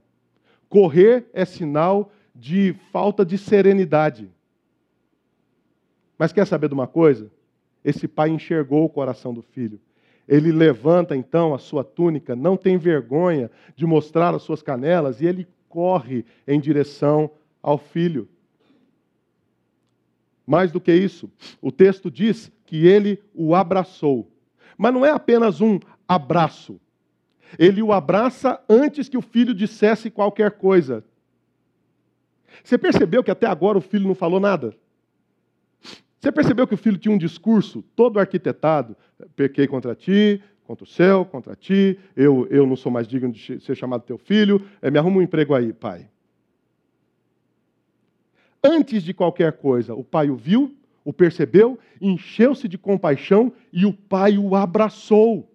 Correr é sinal de falta de serenidade. Mas quer saber de uma coisa? Esse pai enxergou o coração do filho. Ele levanta então a sua túnica, não tem vergonha de mostrar as suas canelas e ele corre em direção ao filho. Mais do que isso, o texto diz que ele o abraçou. Mas não é apenas um abraço. Ele o abraça antes que o filho dissesse qualquer coisa. Você percebeu que até agora o filho não falou nada? Você percebeu que o filho tinha um discurso todo arquitetado? Pequei contra ti, contra o céu, contra ti, eu, eu não sou mais digno de ser chamado teu filho, é, me arruma um emprego aí, pai. Antes de qualquer coisa, o pai o viu, o percebeu, encheu-se de compaixão e o pai o abraçou.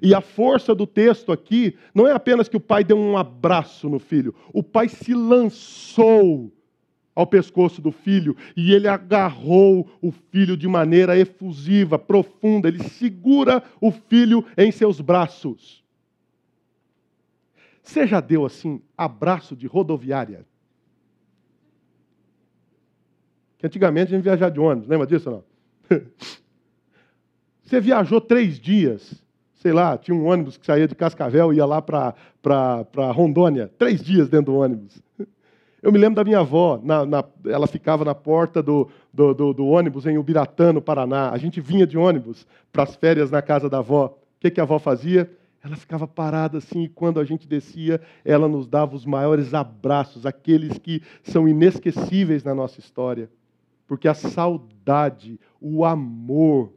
E a força do texto aqui não é apenas que o pai deu um abraço no filho, o pai se lançou ao pescoço do filho e ele agarrou o filho de maneira efusiva, profunda, ele segura o filho em seus braços. Você já deu assim abraço de rodoviária? Que antigamente a gente viajava de ônibus, lembra disso ou não? Você viajou três dias sei lá, tinha um ônibus que saía de Cascavel e ia lá para Rondônia, três dias dentro do ônibus. Eu me lembro da minha avó, na, na, ela ficava na porta do, do, do, do, ônibus em Ubiratã, no Paraná. A gente vinha de ônibus para as férias na casa da avó. O que, que a avó fazia? Ela ficava parada assim, e quando a gente descia, ela nos dava os maiores abraços, aqueles que são inesquecíveis na nossa história. Porque a saudade, o amor,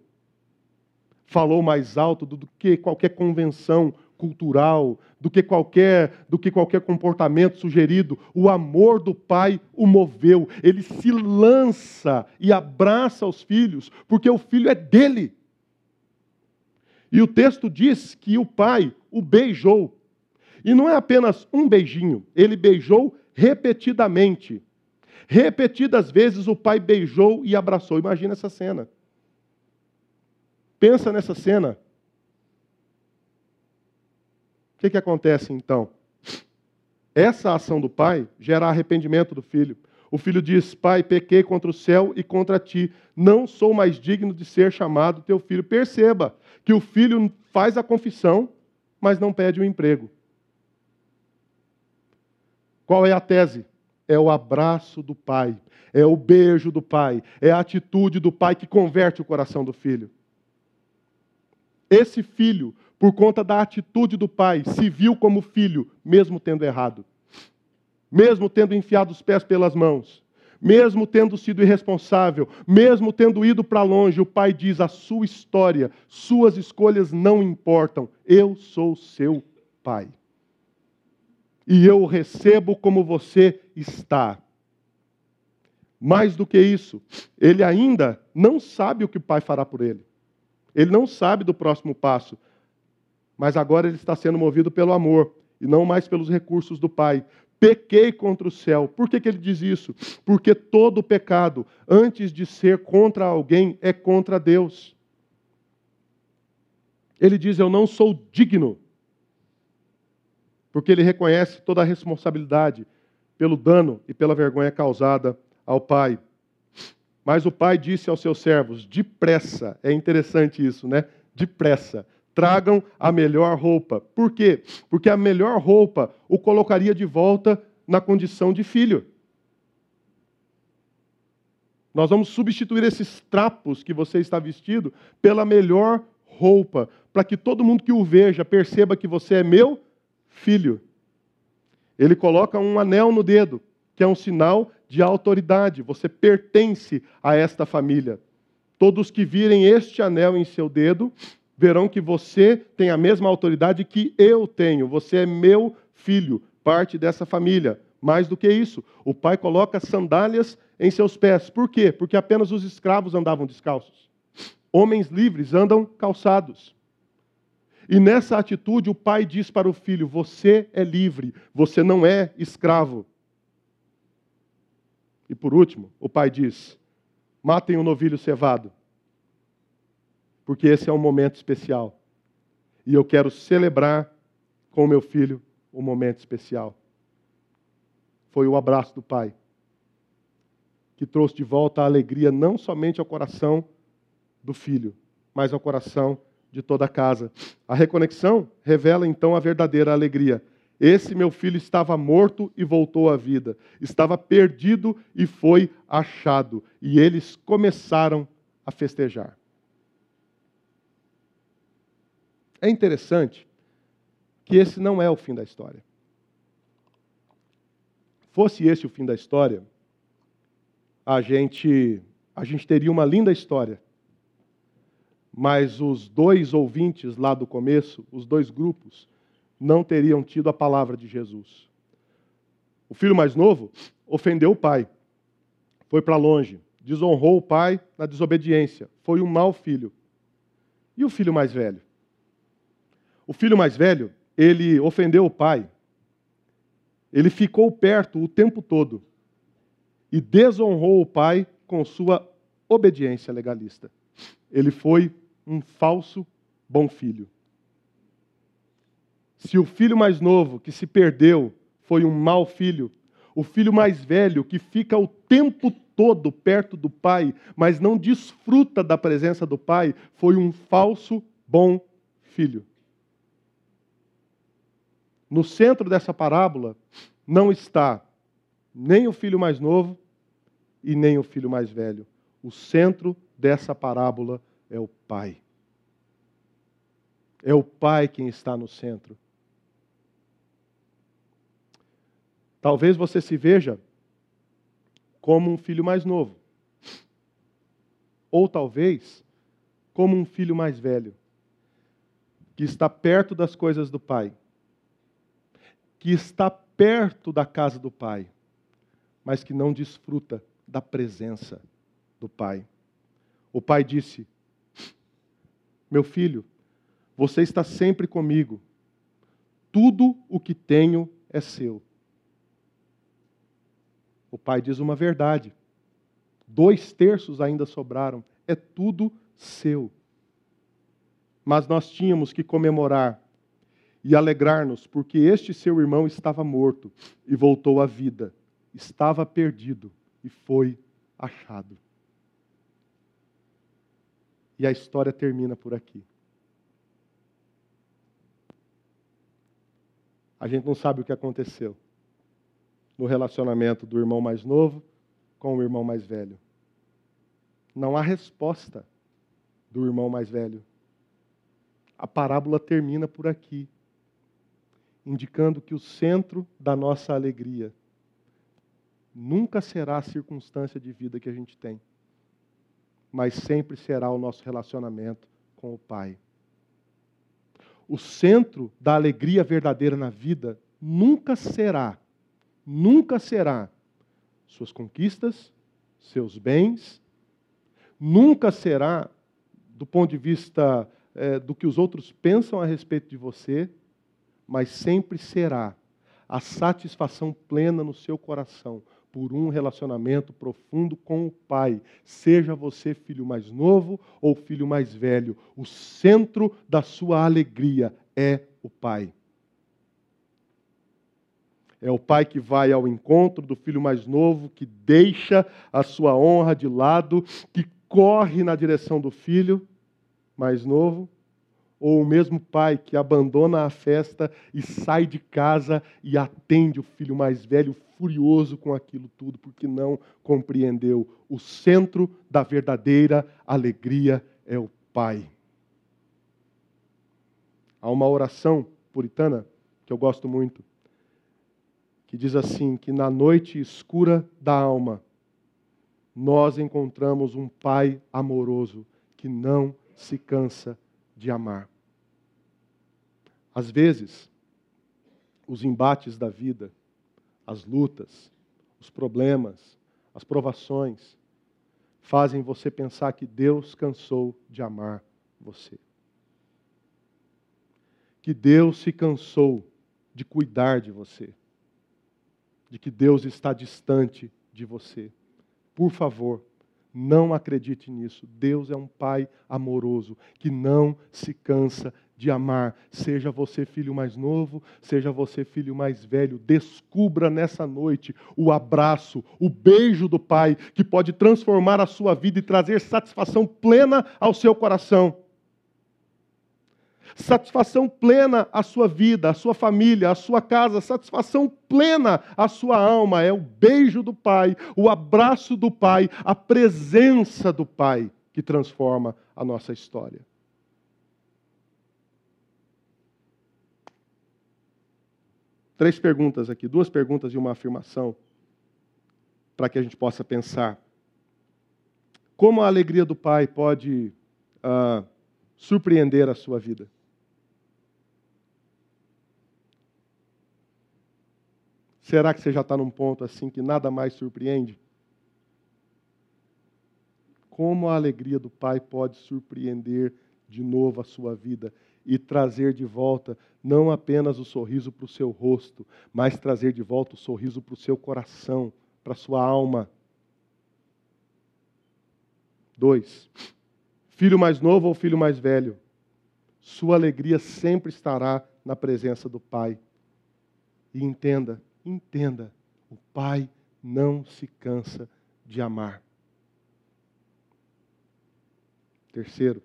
falou mais alto do que qualquer convenção cultural, do que qualquer, do que qualquer comportamento sugerido. O amor do pai o moveu. Ele se lança e abraça os filhos, porque o filho é dele. E o texto diz que o pai o beijou. E não é apenas um beijinho, ele beijou repetidamente. Repetidas vezes o pai beijou e abraçou. Imagina essa cena. Pensa nessa cena. O que, que acontece então? Essa ação do pai gera arrependimento do filho. O filho diz: Pai, pequei contra o céu e contra ti. Não sou mais digno de ser chamado teu filho. Perceba que o filho faz a confissão, mas não pede o um emprego. Qual é a tese? É o abraço do pai, é o beijo do pai, é a atitude do pai que converte o coração do filho. Esse filho, por conta da atitude do pai, se viu como filho, mesmo tendo errado, mesmo tendo enfiado os pés pelas mãos, mesmo tendo sido irresponsável, mesmo tendo ido para longe, o pai diz: a sua história, suas escolhas não importam, eu sou seu pai. E eu o recebo como você está. Mais do que isso, ele ainda não sabe o que o pai fará por ele. Ele não sabe do próximo passo, mas agora ele está sendo movido pelo amor e não mais pelos recursos do Pai. Pequei contra o céu. Por que, que ele diz isso? Porque todo pecado, antes de ser contra alguém, é contra Deus. Ele diz: Eu não sou digno. Porque ele reconhece toda a responsabilidade pelo dano e pela vergonha causada ao Pai. Mas o pai disse aos seus servos: depressa, é interessante isso, né? Depressa, tragam a melhor roupa. Por quê? Porque a melhor roupa o colocaria de volta na condição de filho. Nós vamos substituir esses trapos que você está vestido pela melhor roupa, para que todo mundo que o veja perceba que você é meu filho. Ele coloca um anel no dedo, que é um sinal de autoridade. Você pertence a esta família. Todos que virem este anel em seu dedo verão que você tem a mesma autoridade que eu tenho. Você é meu filho, parte dessa família. Mais do que isso, o pai coloca sandálias em seus pés. Por quê? Porque apenas os escravos andavam descalços. Homens livres andam calçados. E nessa atitude, o pai diz para o filho: Você é livre, você não é escravo. E por último, o pai diz: Matem um novilho cevado, porque esse é um momento especial. E eu quero celebrar com o meu filho um momento especial. Foi o abraço do pai que trouxe de volta a alegria não somente ao coração do filho, mas ao coração de toda a casa. A reconexão revela então a verdadeira alegria. Esse meu filho estava morto e voltou à vida, estava perdido e foi achado. E eles começaram a festejar. É interessante que esse não é o fim da história. Fosse esse o fim da história, a gente, a gente teria uma linda história. Mas os dois ouvintes lá do começo, os dois grupos, não teriam tido a palavra de Jesus. O filho mais novo ofendeu o pai, foi para longe, desonrou o pai na desobediência, foi um mau filho. E o filho mais velho? O filho mais velho, ele ofendeu o pai, ele ficou perto o tempo todo e desonrou o pai com sua obediência legalista. Ele foi um falso bom filho. Se o filho mais novo que se perdeu foi um mau filho, o filho mais velho que fica o tempo todo perto do pai, mas não desfruta da presença do pai, foi um falso bom filho. No centro dessa parábola não está nem o filho mais novo e nem o filho mais velho. O centro dessa parábola é o Pai. É o Pai quem está no centro. Talvez você se veja como um filho mais novo. Ou talvez como um filho mais velho, que está perto das coisas do Pai, que está perto da casa do Pai, mas que não desfruta da presença do Pai. O Pai disse: Meu filho, você está sempre comigo. Tudo o que tenho é seu. O pai diz uma verdade. Dois terços ainda sobraram. É tudo seu. Mas nós tínhamos que comemorar e alegrar-nos, porque este seu irmão estava morto e voltou à vida. Estava perdido e foi achado. E a história termina por aqui. A gente não sabe o que aconteceu no relacionamento do irmão mais novo com o irmão mais velho. Não há resposta do irmão mais velho. A parábola termina por aqui, indicando que o centro da nossa alegria nunca será a circunstância de vida que a gente tem, mas sempre será o nosso relacionamento com o Pai. O centro da alegria verdadeira na vida nunca será, nunca será suas conquistas, seus bens, nunca será do ponto de vista é, do que os outros pensam a respeito de você, mas sempre será a satisfação plena no seu coração por um relacionamento profundo com o Pai. Seja você filho mais novo ou filho mais velho, o centro da sua alegria é o Pai. É o pai que vai ao encontro do filho mais novo, que deixa a sua honra de lado, que corre na direção do filho mais novo ou o mesmo pai que abandona a festa e sai de casa e atende o filho mais velho, furioso com aquilo tudo, porque não compreendeu. O centro da verdadeira alegria é o pai. Há uma oração puritana que eu gosto muito, que diz assim: que na noite escura da alma, nós encontramos um Pai amoroso que não se cansa de amar. Às vezes, os embates da vida, as lutas, os problemas, as provações, fazem você pensar que Deus cansou de amar você. Que Deus se cansou de cuidar de você. De que Deus está distante de você. Por favor, não acredite nisso. Deus é um Pai amoroso que não se cansa de amar. Seja você filho mais novo, seja você filho mais velho, descubra nessa noite o abraço, o beijo do Pai que pode transformar a sua vida e trazer satisfação plena ao seu coração satisfação plena à sua vida, à sua família, à sua casa, satisfação plena à sua alma. É o beijo do Pai, o abraço do Pai, a presença do Pai que transforma a nossa história. Três perguntas aqui, duas perguntas e uma afirmação, para que a gente possa pensar. Como a alegria do Pai pode uh, surpreender a sua vida? Será que você já está num ponto assim que nada mais surpreende? Como a alegria do Pai pode surpreender de novo a sua vida e trazer de volta não apenas o sorriso para o seu rosto, mas trazer de volta o sorriso para o seu coração, para a sua alma. Dois, filho mais novo ou filho mais velho, sua alegria sempre estará na presença do Pai. E entenda, Entenda, o Pai não se cansa de amar. Terceiro,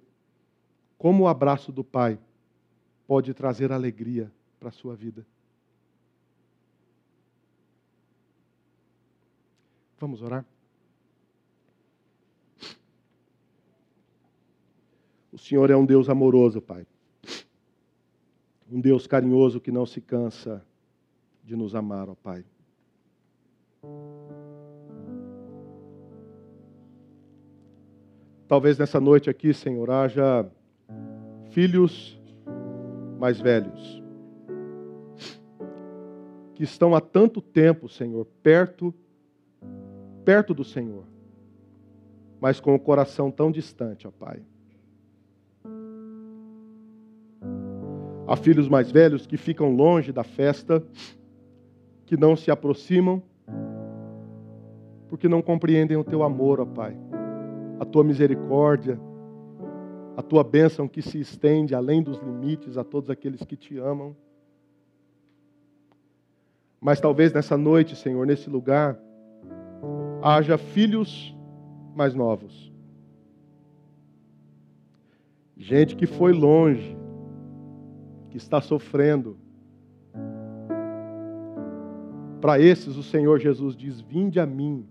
como o abraço do Pai pode trazer alegria para a sua vida? Vamos orar? O Senhor é um Deus amoroso, Pai. Um Deus carinhoso que não se cansa de nos amar, ó Pai. Talvez nessa noite aqui, Senhor, haja filhos mais velhos que estão há tanto tempo, Senhor, perto perto do Senhor, mas com o coração tão distante, ó Pai. Há filhos mais velhos que ficam longe da festa que não se aproximam, porque não compreendem o teu amor, ó Pai, a tua misericórdia, a tua bênção que se estende além dos limites a todos aqueles que te amam. Mas talvez nessa noite, Senhor, nesse lugar, haja filhos mais novos. Gente que foi longe, que está sofrendo, para esses, o Senhor Jesus diz: Vinde a mim,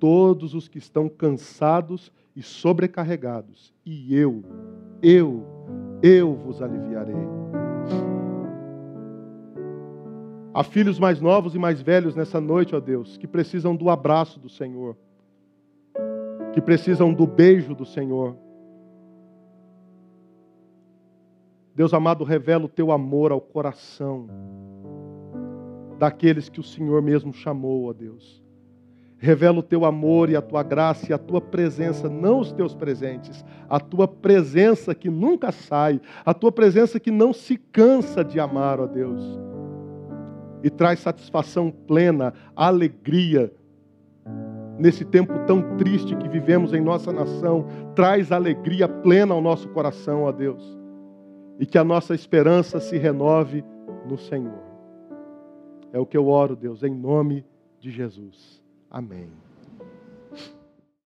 todos os que estão cansados e sobrecarregados, e eu, eu, eu vos aliviarei. Há filhos mais novos e mais velhos nessa noite, ó Deus, que precisam do abraço do Senhor, que precisam do beijo do Senhor. Deus amado, revela o teu amor ao coração daqueles que o Senhor mesmo chamou, ó Deus. Revela o teu amor e a tua graça e a tua presença, não os teus presentes, a tua presença que nunca sai, a tua presença que não se cansa de amar, ó Deus. E traz satisfação plena, alegria, nesse tempo tão triste que vivemos em nossa nação, traz alegria plena ao nosso coração, ó Deus. E que a nossa esperança se renove no Senhor. É o que eu oro, Deus, em nome de Jesus. Amém.